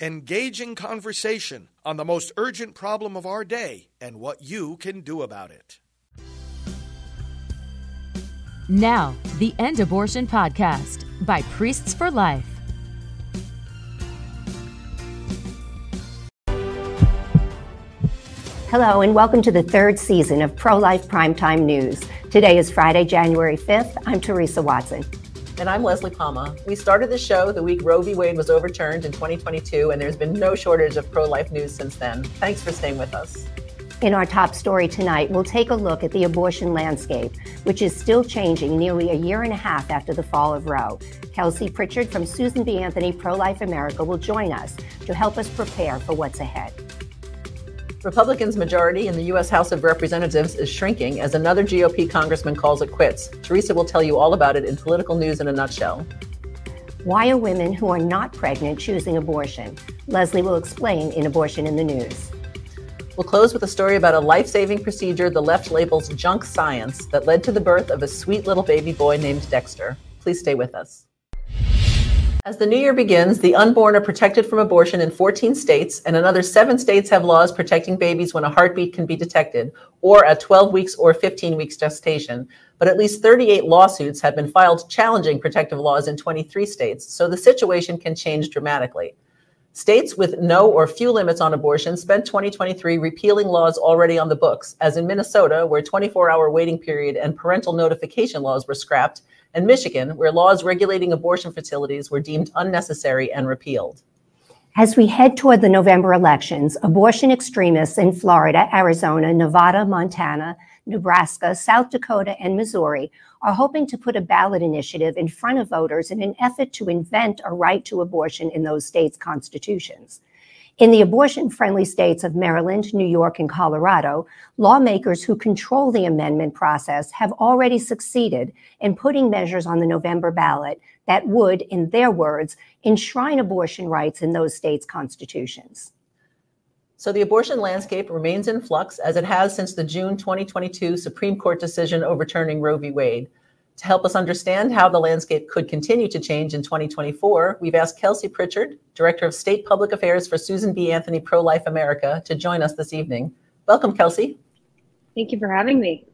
engaging conversation on the most urgent problem of our day and what you can do about it. Now, the End Abortion Podcast by Priests for Life. Hello, and welcome to the third season of Pro Life Primetime News. Today is Friday, January 5th. I'm Teresa Watson. And I'm Leslie Palma. We started the show the week Roe v. Wade was overturned in 2022, and there's been no shortage of pro life news since then. Thanks for staying with us. In our top story tonight, we'll take a look at the abortion landscape, which is still changing nearly a year and a half after the fall of Roe. Kelsey Pritchard from Susan B. Anthony Pro Life America will join us to help us prepare for what's ahead. Republicans' majority in the U.S. House of Representatives is shrinking as another GOP congressman calls it quits. Teresa will tell you all about it in political news in a nutshell. Why are women who are not pregnant choosing abortion? Leslie will explain in Abortion in the News. We'll close with a story about a life saving procedure the left labels junk science that led to the birth of a sweet little baby boy named Dexter. Please stay with us. As the new year begins, the unborn are protected from abortion in 14 states, and another seven states have laws protecting babies when a heartbeat can be detected, or at 12 weeks or 15 weeks gestation. But at least 38 lawsuits have been filed challenging protective laws in 23 states, so the situation can change dramatically. States with no or few limits on abortion spent 2023 repealing laws already on the books, as in Minnesota, where 24 hour waiting period and parental notification laws were scrapped, and Michigan, where laws regulating abortion facilities were deemed unnecessary and repealed. As we head toward the November elections, abortion extremists in Florida, Arizona, Nevada, Montana, Nebraska, South Dakota, and Missouri are hoping to put a ballot initiative in front of voters in an effort to invent a right to abortion in those states' constitutions. In the abortion friendly states of Maryland, New York, and Colorado, lawmakers who control the amendment process have already succeeded in putting measures on the November ballot that would, in their words, enshrine abortion rights in those states' constitutions. So the abortion landscape remains in flux as it has since the June 2022 Supreme Court decision overturning Roe v. Wade. To help us understand how the landscape could continue to change in 2024, we've asked Kelsey Pritchard, Director of State Public Affairs for Susan B. Anthony Pro Life America, to join us this evening. Welcome, Kelsey. Thank you for having me.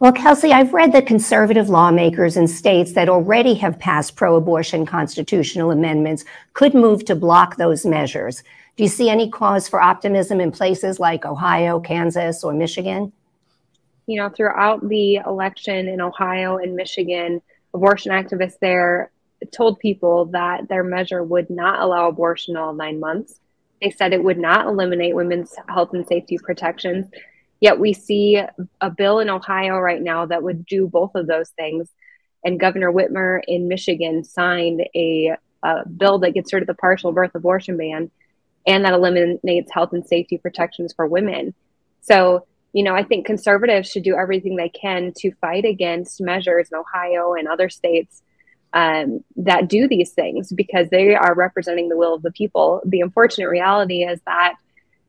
Well, Kelsey, I've read that conservative lawmakers in states that already have passed pro abortion constitutional amendments could move to block those measures. Do you see any cause for optimism in places like Ohio, Kansas, or Michigan? You know, throughout the election in Ohio and Michigan, abortion activists there told people that their measure would not allow abortion all nine months. They said it would not eliminate women's health and safety protections. Yet we see a bill in Ohio right now that would do both of those things. And Governor Whitmer in Michigan signed a, a bill that gets rid of the partial birth abortion ban and that eliminates health and safety protections for women. So you know, I think conservatives should do everything they can to fight against measures in Ohio and other states um, that do these things because they are representing the will of the people. The unfortunate reality is that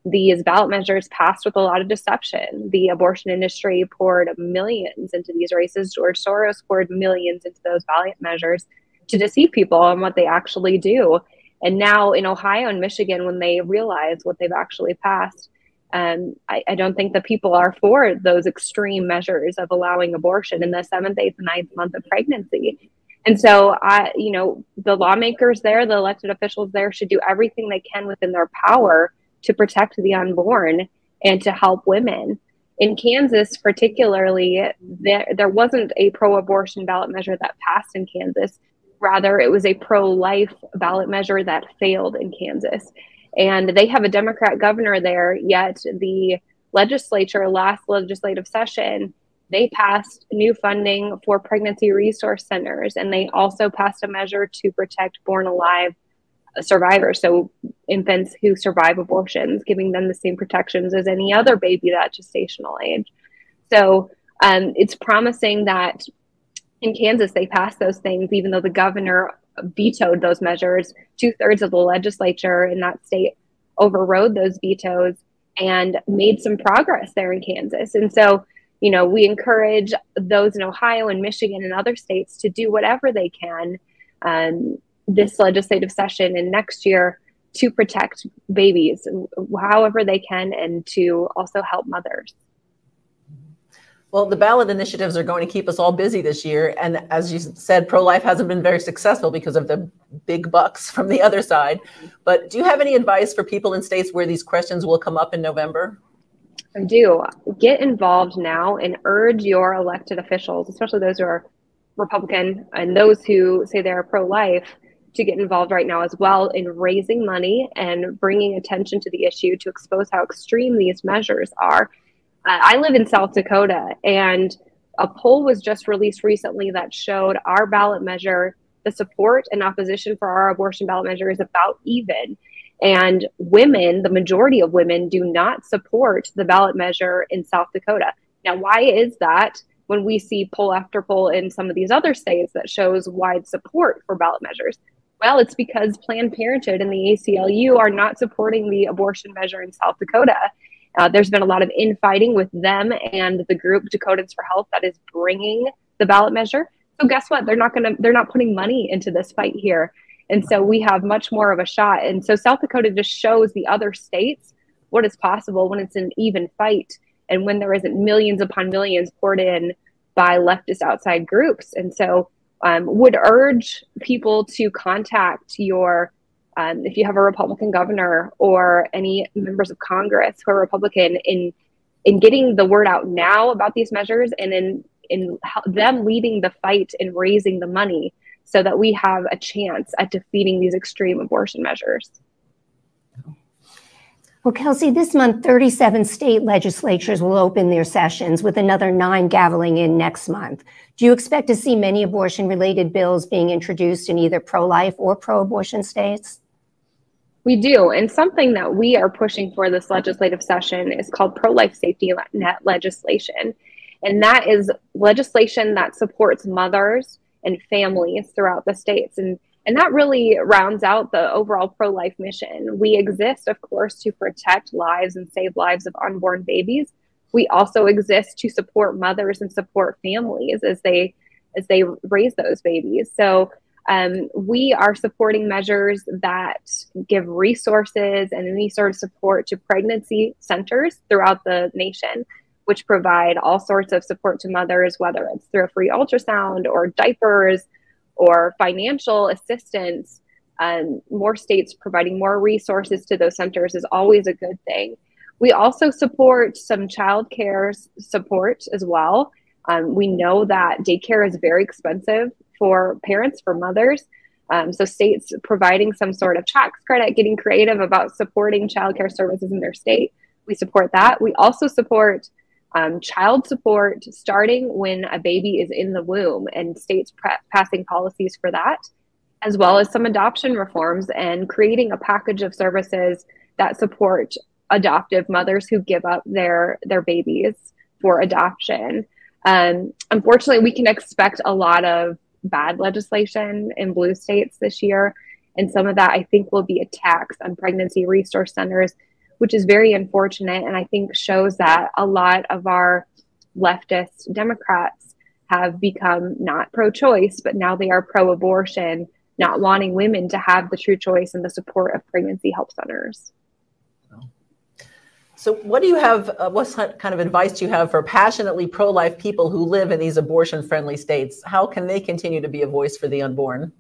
these ballot measures passed with a lot of deception. The abortion industry poured millions into these races. George Soros poured millions into those ballot measures to deceive people on what they actually do. And now in Ohio and Michigan, when they realize what they've actually passed, um, I, I, don't think that people are for those extreme measures of allowing abortion in the seventh, eighth, and ninth month of pregnancy. And so, I, you know, the lawmakers there, the elected officials there, should do everything they can within their power to protect the unborn and to help women. In Kansas, particularly, there, there wasn't a pro abortion ballot measure that passed in Kansas. Rather, it was a pro life ballot measure that failed in Kansas and they have a Democrat governor there. Yet the legislature, last legislative session, they passed new funding for pregnancy resource centers, and they also passed a measure to protect born alive survivors, so infants who survive abortions, giving them the same protections as any other baby at gestational age. So um, it's promising that in Kansas they passed those things, even though the governor vetoed those measures. Two thirds of the legislature in that state overrode those vetoes and made some progress there in Kansas. And so, you know, we encourage those in Ohio and Michigan and other states to do whatever they can um, this legislative session and next year to protect babies however they can and to also help mothers. Well, the ballot initiatives are going to keep us all busy this year. And as you said, pro life hasn't been very successful because of the big bucks from the other side. But do you have any advice for people in states where these questions will come up in November? I do. Get involved now and urge your elected officials, especially those who are Republican and those who say they're pro life, to get involved right now as well in raising money and bringing attention to the issue to expose how extreme these measures are. I live in South Dakota, and a poll was just released recently that showed our ballot measure, the support and opposition for our abortion ballot measure is about even. And women, the majority of women, do not support the ballot measure in South Dakota. Now, why is that? When we see poll after poll in some of these other states that shows wide support for ballot measures, well, it's because Planned Parenthood and the ACLU are not supporting the abortion measure in South Dakota. Uh, there's been a lot of infighting with them and the group Dakotans for Health that is bringing the ballot measure. So guess what? They're not going to. They're not putting money into this fight here, and so we have much more of a shot. And so South Dakota just shows the other states what is possible when it's an even fight and when there isn't millions upon millions poured in by leftist outside groups. And so um, would urge people to contact your um, if you have a Republican governor or any members of Congress who are Republican in in getting the word out now about these measures and in in them leading the fight and raising the money so that we have a chance at defeating these extreme abortion measures. Well, Kelsey, this month, 37 state legislatures will open their sessions with another nine gaveling in next month. Do you expect to see many abortion related bills being introduced in either pro life or pro abortion states? We do. And something that we are pushing for this legislative session is called pro life safety net legislation. And that is legislation that supports mothers and families throughout the states. And and that really rounds out the overall pro life mission. We exist, of course, to protect lives and save lives of unborn babies. We also exist to support mothers and support families as they as they raise those babies. So um, we are supporting measures that give resources and any sort of support to pregnancy centers throughout the nation, which provide all sorts of support to mothers, whether it's through a free ultrasound or diapers or financial assistance, um, more states providing more resources to those centers is always a good thing. We also support some child care support as well. Um, we know that daycare is very expensive for parents, for mothers. Um, so states providing some sort of tax credit, getting creative about supporting childcare services in their state. We support that. We also support um, child support starting when a baby is in the womb and states pre- passing policies for that, as well as some adoption reforms and creating a package of services that support adoptive mothers who give up their their babies for adoption. Um, unfortunately, we can expect a lot of bad legislation in blue states this year, and some of that I think will be a tax on pregnancy resource centers which is very unfortunate and I think shows that a lot of our leftist Democrats have become not pro choice, but now they are pro abortion, not wanting women to have the true choice and the support of pregnancy help centers. So, what do you have? Uh, what kind of advice do you have for passionately pro life people who live in these abortion friendly states? How can they continue to be a voice for the unborn?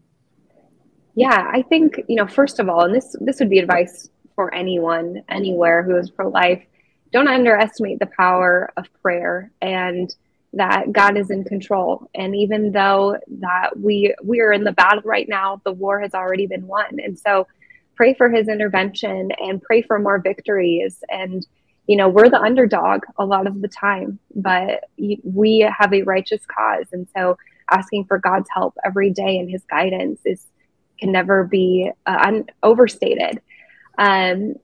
Yeah, I think, you know, first of all, and this this would be advice for anyone anywhere who is pro life. Don't underestimate the power of prayer and that God is in control. And even though that we we are in the battle right now, the war has already been won. And so pray for his intervention and pray for more victories. And you know we're the underdog a lot of the time but we have a righteous cause. And so asking for god's help every day and his guidance is can never be uh, un- overstated. Um,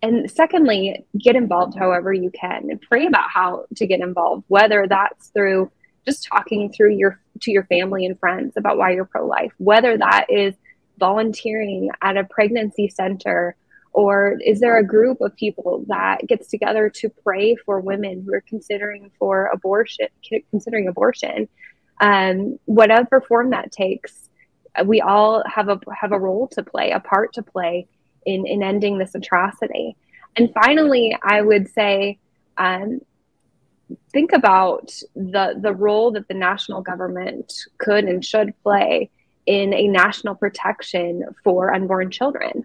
and secondly, get involved however you can. And pray about how to get involved, whether that's through just talking through your to your family and friends about why you're pro-life, whether that is volunteering at a pregnancy center or is there a group of people that gets together to pray for women who are considering for abortion considering abortion um, whatever form that takes we all have a have a role to play a part to play in, in ending this atrocity. And finally, I would say, um, think about the the role that the national government could and should play in a national protection for unborn children.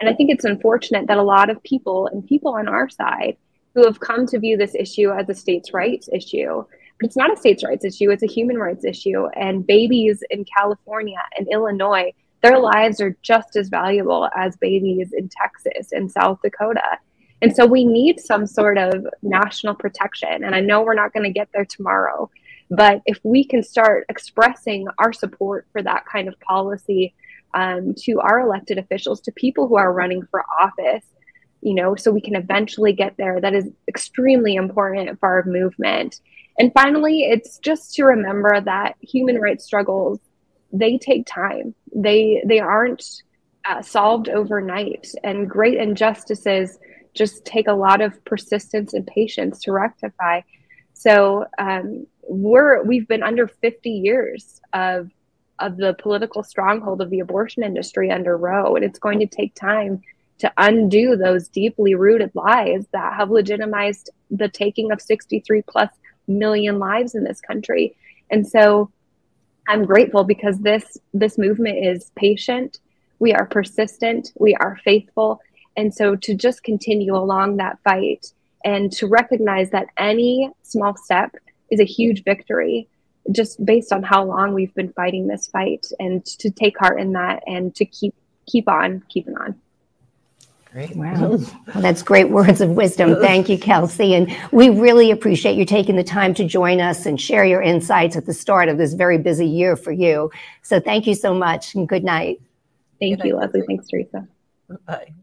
And I think it's unfortunate that a lot of people and people on our side who have come to view this issue as a states' rights issue, but it's not a states' rights issue, it's a human rights issue. And babies in California and Illinois, their lives are just as valuable as babies in Texas and South Dakota. And so we need some sort of national protection. And I know we're not going to get there tomorrow, but if we can start expressing our support for that kind of policy um, to our elected officials, to people who are running for office, you know, so we can eventually get there, that is extremely important for our movement. And finally, it's just to remember that human rights struggles they take time. They they aren't uh, solved overnight, and great injustices just take a lot of persistence and patience to rectify. So um, we're we've been under 50 years of of the political stronghold of the abortion industry under Roe, and it's going to take time to undo those deeply rooted lies that have legitimized the taking of 63 plus million lives in this country. And so I'm grateful because this this movement is patient, we are persistent, we are faithful, and so to just continue along that fight and to recognize that any small step is a huge victory just based on how long we've been fighting this fight and to take heart in that and to keep keep on keeping on. Great. Wow. well, that's great words of wisdom. Thank you, Kelsey. And we really appreciate you taking the time to join us and share your insights at the start of this very busy year for you. So thank you so much and good night. Thank good you, night, Leslie. Thanks, Teresa. Bye.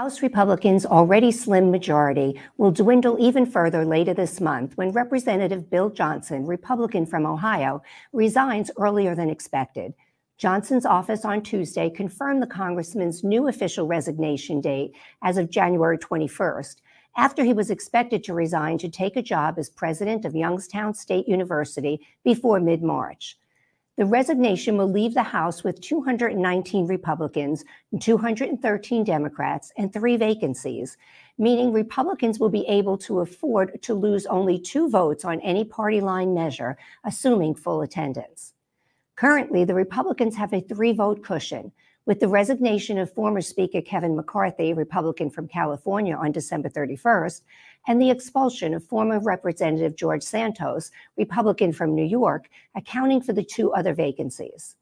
House Republicans' already slim majority will dwindle even further later this month when Representative Bill Johnson, Republican from Ohio, resigns earlier than expected. Johnson's office on Tuesday confirmed the congressman's new official resignation date as of January 21st, after he was expected to resign to take a job as president of Youngstown State University before mid March. The resignation will leave the House with 219 Republicans, 213 Democrats, and three vacancies, meaning Republicans will be able to afford to lose only two votes on any party line measure, assuming full attendance. Currently, the Republicans have a three vote cushion. With the resignation of former Speaker Kevin McCarthy, Republican from California, on December 31st, and the expulsion of former Representative George Santos, Republican from New York, accounting for the two other vacancies.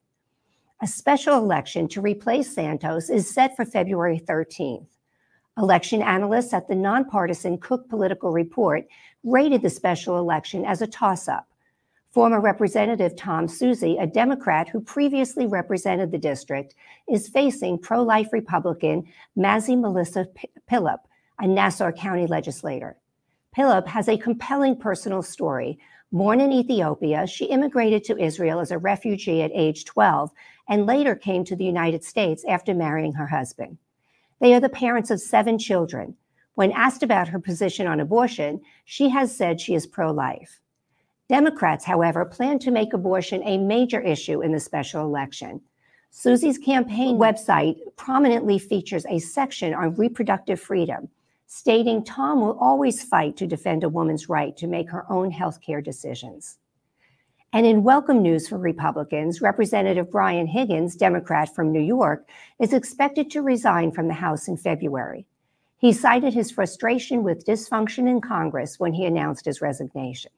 A special election to replace Santos is set for February 13th. Election analysts at the nonpartisan Cook Political Report rated the special election as a toss up Former Representative Tom Suozzi, a Democrat who previously represented the district, is facing pro life Republican Mazi Melissa Pilip, a Nassau County legislator. Pilip has a compelling personal story. Born in Ethiopia, she immigrated to Israel as a refugee at age 12 and later came to the United States after marrying her husband. They are the parents of seven children. When asked about her position on abortion, she has said she is pro life. Democrats, however, plan to make abortion a major issue in the special election. Suozzi's campaign website prominently features a section on reproductive freedom, stating Tom will always fight to defend a woman's right to make her own health care decisions. And in welcome news for Republicans, Representative Brian Higgins, Democrat from New York, is expected to resign from the House in February. He cited his frustration with dysfunction in Congress when he announced his resignation.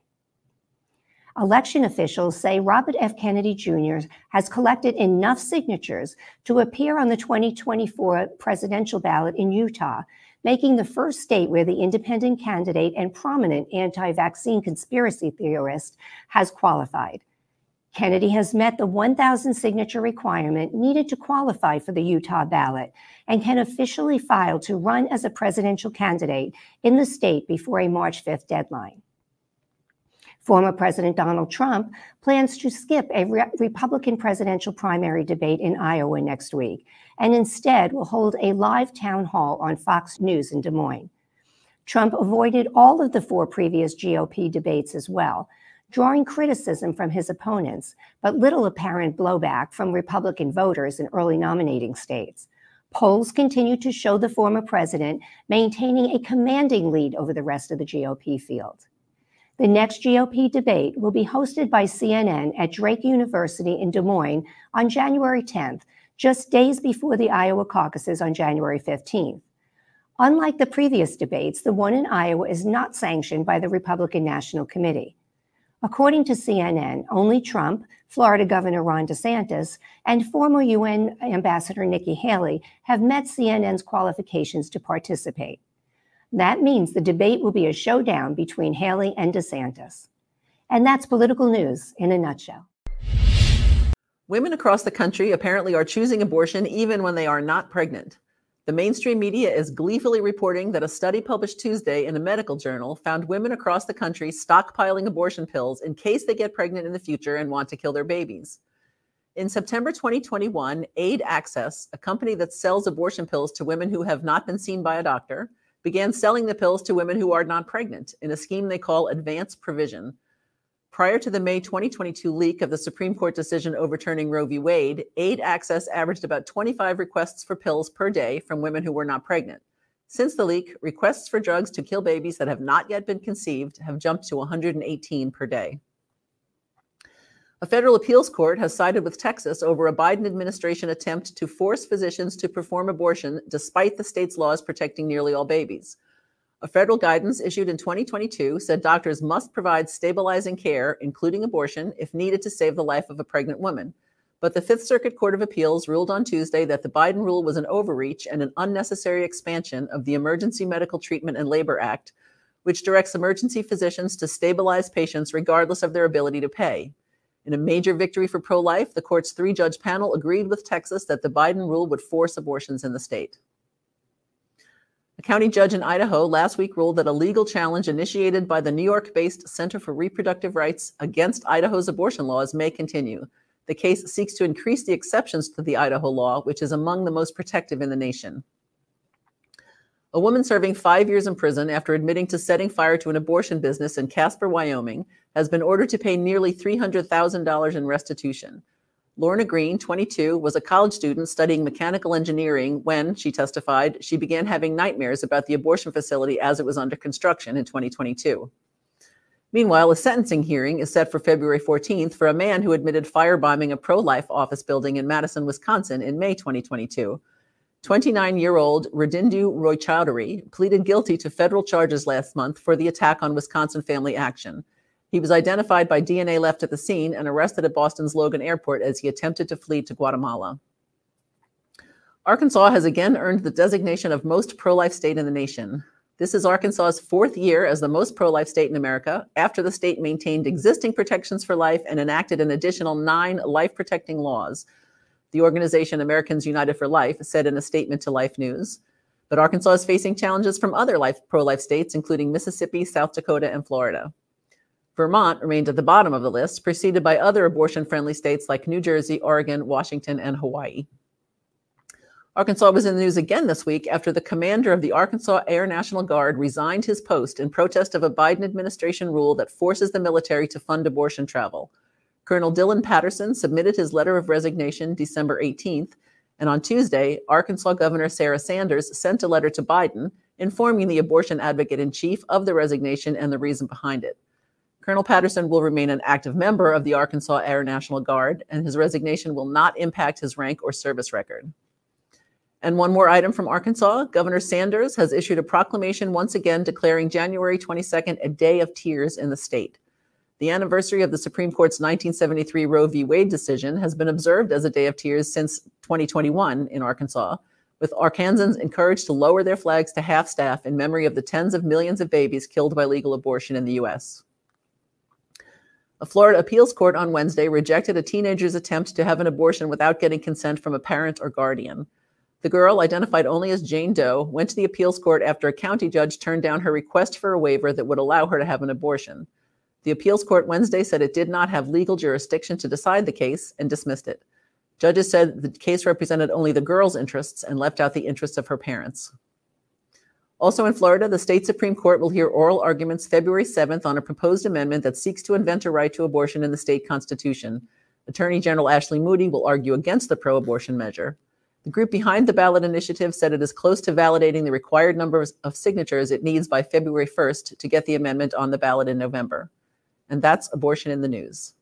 Election officials say Robert F. Kennedy Jr. has collected enough signatures to appear on the 2024 presidential ballot in Utah, making the first state where the independent candidate and prominent anti vaccine conspiracy theorist has qualified. Kennedy has met the 1,000 signature requirement needed to qualify for the Utah ballot and can officially file to run as a presidential candidate in the state before a March 5th deadline. Former President Donald Trump plans to skip a re- Republican presidential primary debate in Iowa next week and instead will hold a live town hall on Fox News in Des Moines. Trump avoided all of the four previous GOP debates as well, drawing criticism from his opponents, but little apparent blowback from Republican voters in early nominating states. Polls continue to show the former president maintaining a commanding lead over the rest of the GOP field. The next GOP debate will be hosted by CNN at Drake University in Des Moines on January 10th, just days before the Iowa caucuses on January 15th. Unlike the previous debates, the one in Iowa is not sanctioned by the Republican National Committee. According to CNN, only Trump, Florida Governor Ron DeSantis, and former UN Ambassador Nikki Haley have met CNN's qualifications to participate. That means the debate will be a showdown between Haley and DeSantis. And that's political news in a nutshell. Women across the country apparently are choosing abortion even when they are not pregnant. The mainstream media is gleefully reporting that a study published Tuesday in a medical journal found women across the country stockpiling abortion pills in case they get pregnant in the future and want to kill their babies. In September 2021, Aid Access, a company that sells abortion pills to women who have not been seen by a doctor, began selling the pills to women who are not pregnant in a scheme they call advance provision. Prior to the May 2022 leak of the Supreme Court decision overturning Roe v. Wade, Aid Access averaged about 25 requests for pills per day from women who were not pregnant. Since the leak, requests for drugs to kill babies that have not yet been conceived have jumped to 118 per day. A federal appeals court has sided with Texas over a Biden administration attempt to force physicians to perform abortion despite the state's laws protecting nearly all babies. A federal guidance issued in 2022 said doctors must provide stabilizing care, including abortion, if needed to save the life of a pregnant woman. But the Fifth Circuit Court of Appeals ruled on Tuesday that the Biden rule was an overreach and an unnecessary expansion of the Emergency Medical Treatment and Labor Act, which directs emergency physicians to stabilize patients regardless of their ability to pay. In a major victory for pro life, the court's three judge panel agreed with Texas that the Biden rule would force abortions in the state. A county judge in Idaho last week ruled that a legal challenge initiated by the New York based Center for Reproductive Rights against Idaho's abortion laws may continue. The case seeks to increase the exceptions to the Idaho law, which is among the most protective in the nation. A woman serving five years in prison after admitting to setting fire to an abortion business in Casper, Wyoming, has been ordered to pay nearly $300,000 in restitution. Lorna Green, 22, was a college student studying mechanical engineering when, she testified, she began having nightmares about the abortion facility as it was under construction in 2022. Meanwhile, a sentencing hearing is set for February 14th for a man who admitted firebombing a pro life office building in Madison, Wisconsin in May 2022. 29 year old Hridindu Roy Chowdhury pleaded guilty to federal charges last month for the attack on Wisconsin Family Action. He was identified by DNA left at the scene and arrested at Boston's Logan Airport as he attempted to flee to Guatemala. Arkansas has again earned the designation of most pro life state in the nation. This is Arkansas's fourth year as the most pro life state in America, after the state maintained existing protections for life and enacted an additional nine life protecting laws. The organization Americans United for Life said in a statement to Life News. But Arkansas is facing challenges from other pro life states, including Mississippi, South Dakota, and Florida. Vermont remained at the bottom of the list, preceded by other abortion friendly states like New Jersey, Oregon, Washington, and Hawaii. Arkansas was in the news again this week after the commander of the Arkansas Air National Guard resigned his post in protest of a Biden administration rule that forces the military to fund abortion travel. Colonel Dylan Patterson submitted his letter of resignation December 18th, and on Tuesday, Arkansas Governor Sarah Sanders sent a letter to Biden informing the abortion advocate in chief of the resignation and the reason behind it. Colonel Patterson will remain an active member of the Arkansas Air National Guard, and his resignation will not impact his rank or service record. And one more item from Arkansas Governor Sanders has issued a proclamation once again declaring January 22nd a day of tears in the state. The anniversary of the Supreme Court's 1973 Roe v. Wade decision has been observed as a day of tears since 2021 in Arkansas, with Arkansans encouraged to lower their flags to half staff in memory of the tens of millions of babies killed by legal abortion in the U.S. A Florida appeals court on Wednesday rejected a teenager's attempt to have an abortion without getting consent from a parent or guardian. The girl, identified only as Jane Doe, went to the appeals court after a county judge turned down her request for a waiver that would allow her to have an abortion. The appeals court Wednesday said it did not have legal jurisdiction to decide the case and dismissed it. Judges said the case represented only the girl's interests and left out the interests of her parents. Also in Florida, the state Supreme Court will hear oral arguments February 7th on a proposed amendment that seeks to invent a right to abortion in the state constitution. Attorney General Ashley Moody will argue against the pro abortion measure. The group behind the ballot initiative said it is close to validating the required number of signatures it needs by February 1st to get the amendment on the ballot in November. And that's abortion in the news.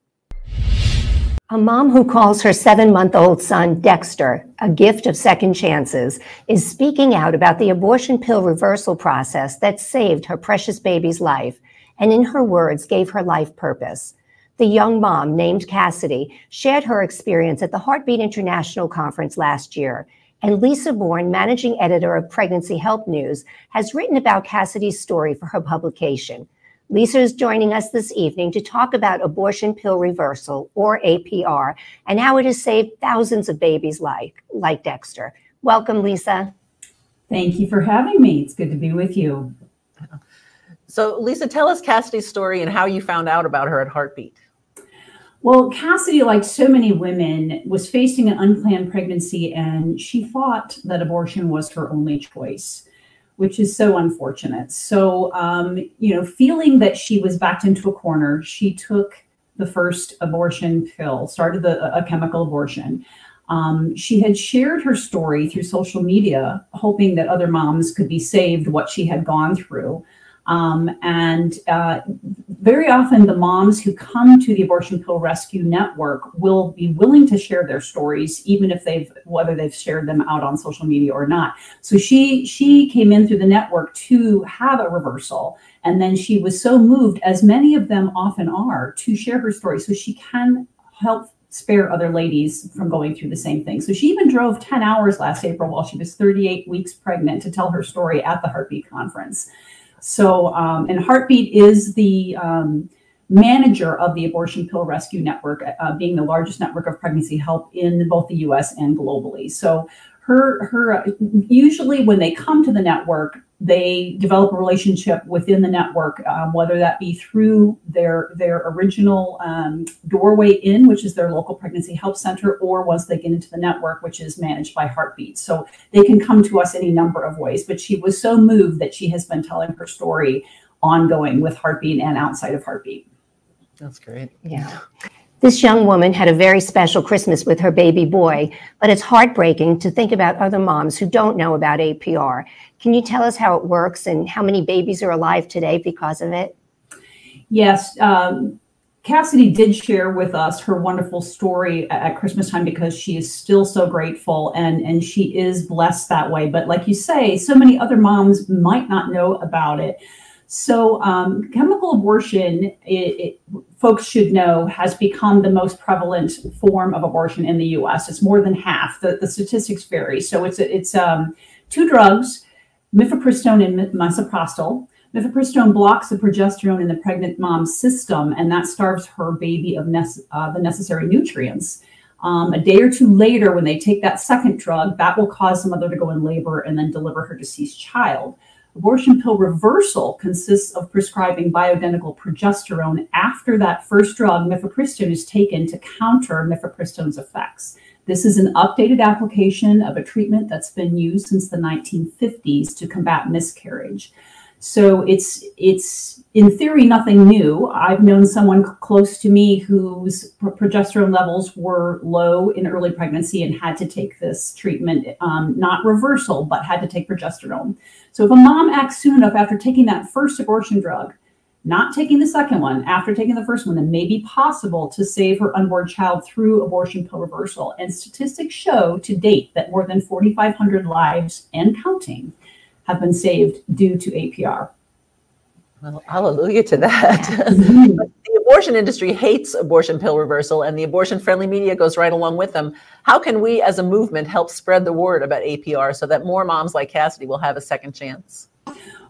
A mom who calls her seven month old son Dexter a gift of second chances is speaking out about the abortion pill reversal process that saved her precious baby's life and, in her words, gave her life purpose. The young mom, named Cassidy, shared her experience at the Heartbeat International Conference last year. And Lisa Bourne, managing editor of Pregnancy Help News, has written about Cassidy's story for her publication. Lisa is joining us this evening to talk about abortion pill reversal, or APR, and how it has saved thousands of babies like, like Dexter. Welcome, Lisa. Thank you for having me. It's good to be with you. So, Lisa, tell us Cassidy's story and how you found out about her at Heartbeat. Well, Cassidy, like so many women, was facing an unplanned pregnancy and she thought that abortion was her only choice, which is so unfortunate. So, um, you know, feeling that she was backed into a corner, she took the first abortion pill, started the, a chemical abortion. Um, she had shared her story through social media, hoping that other moms could be saved what she had gone through. Um, and uh, very often, the moms who come to the Abortion Pill Rescue Network will be willing to share their stories, even if they've whether they've shared them out on social media or not. So she she came in through the network to have a reversal, and then she was so moved, as many of them often are, to share her story, so she can help spare other ladies from going through the same thing. So she even drove 10 hours last April while she was 38 weeks pregnant to tell her story at the Heartbeat Conference. So, um, and Heartbeat is the um, manager of the Abortion Pill Rescue Network, uh, being the largest network of pregnancy help in both the U.S. and globally. So, her her usually when they come to the network, they develop a relationship within the network, um, whether that be through their their original um, doorway in, which is their local pregnancy help center, or once they get into the network, which is managed by Heartbeat. So they can come to us any number of ways. But she was so moved that she has been telling her story ongoing with Heartbeat and outside of Heartbeat. That's great. Yeah. This young woman had a very special Christmas with her baby boy, but it's heartbreaking to think about other moms who don't know about APR. Can you tell us how it works and how many babies are alive today because of it? Yes. Um, Cassidy did share with us her wonderful story at Christmas time because she is still so grateful and, and she is blessed that way. But like you say, so many other moms might not know about it. So, um, chemical abortion, it, it, folks should know, has become the most prevalent form of abortion in the U.S. It's more than half. The, the statistics vary. So, it's it's um, two drugs, mifepristone and misoprostol. Mifepristone blocks the progesterone in the pregnant mom's system, and that starves her baby of nece- uh, the necessary nutrients. Um, a day or two later, when they take that second drug, that will cause the mother to go in labor and then deliver her deceased child. Abortion pill reversal consists of prescribing bioidentical progesterone after that first drug, mifepristone, is taken to counter mifepristone's effects. This is an updated application of a treatment that's been used since the 1950s to combat miscarriage. So it's it's in theory nothing new. I've known someone close to me whose progesterone levels were low in early pregnancy and had to take this treatment, um, not reversal, but had to take progesterone. So if a mom acts soon enough after taking that first abortion drug, not taking the second one after taking the first one, then may be possible to save her unborn child through abortion pill reversal. And statistics show to date that more than 4,500 lives and counting have been saved due to APR. Well, hallelujah to that. Mm-hmm. Abortion industry hates abortion pill reversal, and the abortion friendly media goes right along with them. How can we as a movement help spread the word about APR so that more moms like Cassidy will have a second chance?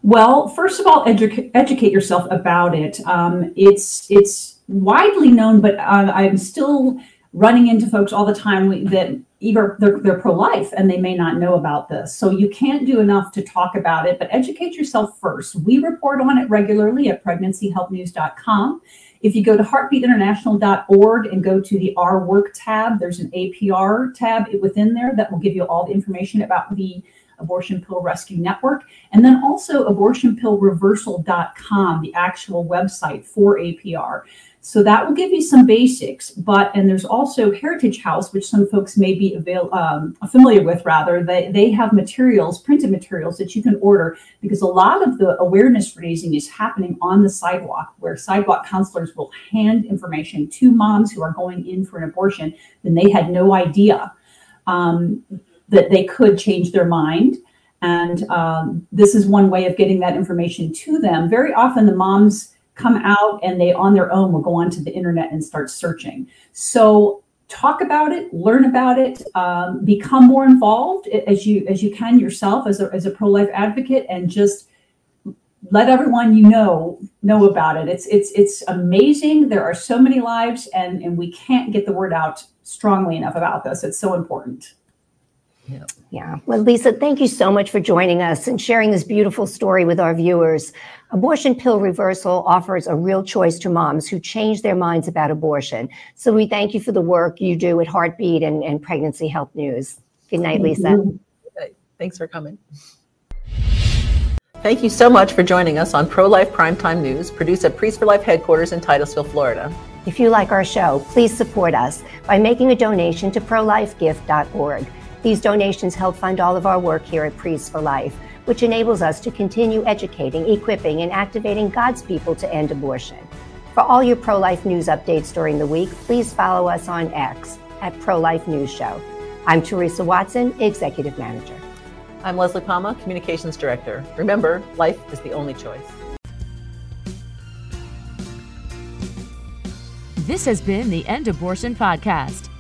Well, first of all, edu- educate yourself about it. Um, it's it's widely known, but uh, I'm still running into folks all the time that either they're, they're pro-life and they may not know about this so you can't do enough to talk about it but educate yourself first we report on it regularly at pregnancyhelpnews.com if you go to heartbeatinternational.org and go to the our work tab there's an apr tab within there that will give you all the information about the abortion pill rescue network. And then also abortionpillreversal.com the actual website for apr So that will give you some basics. But and there's also Heritage House, which some folks may be avail- um, familiar with. Rather, they they have materials, printed materials that you can order because a lot of the awareness raising is happening on the sidewalk, where sidewalk counselors will hand information to moms who are going in for an abortion, and they had no idea um, that they could change their mind. And um, this is one way of getting that information to them. Very often, the moms come out and they on their own will go onto the internet and start searching. So talk about it, learn about it, um, become more involved as you as you can yourself as a, as a pro life advocate, and just let everyone you know know about it. It's it's it's amazing. There are so many lives, and and we can't get the word out strongly enough about this. It's so important. Yeah. yeah. Well, Lisa, thank you so much for joining us and sharing this beautiful story with our viewers. Abortion pill reversal offers a real choice to moms who change their minds about abortion. So we thank you for the work you do at Heartbeat and, and Pregnancy Health News. Good night, Lisa. Thanks for coming. Thank you so much for joining us on Pro Life Primetime News, produced at Priests for Life headquarters in Titusville, Florida. If you like our show, please support us by making a donation to prolifegift.org. These donations help fund all of our work here at Priests for Life, which enables us to continue educating, equipping, and activating God's people to end abortion. For all your pro life news updates during the week, please follow us on X at Pro Life News Show. I'm Teresa Watson, Executive Manager. I'm Leslie Palma, Communications Director. Remember, life is the only choice. This has been the End Abortion Podcast.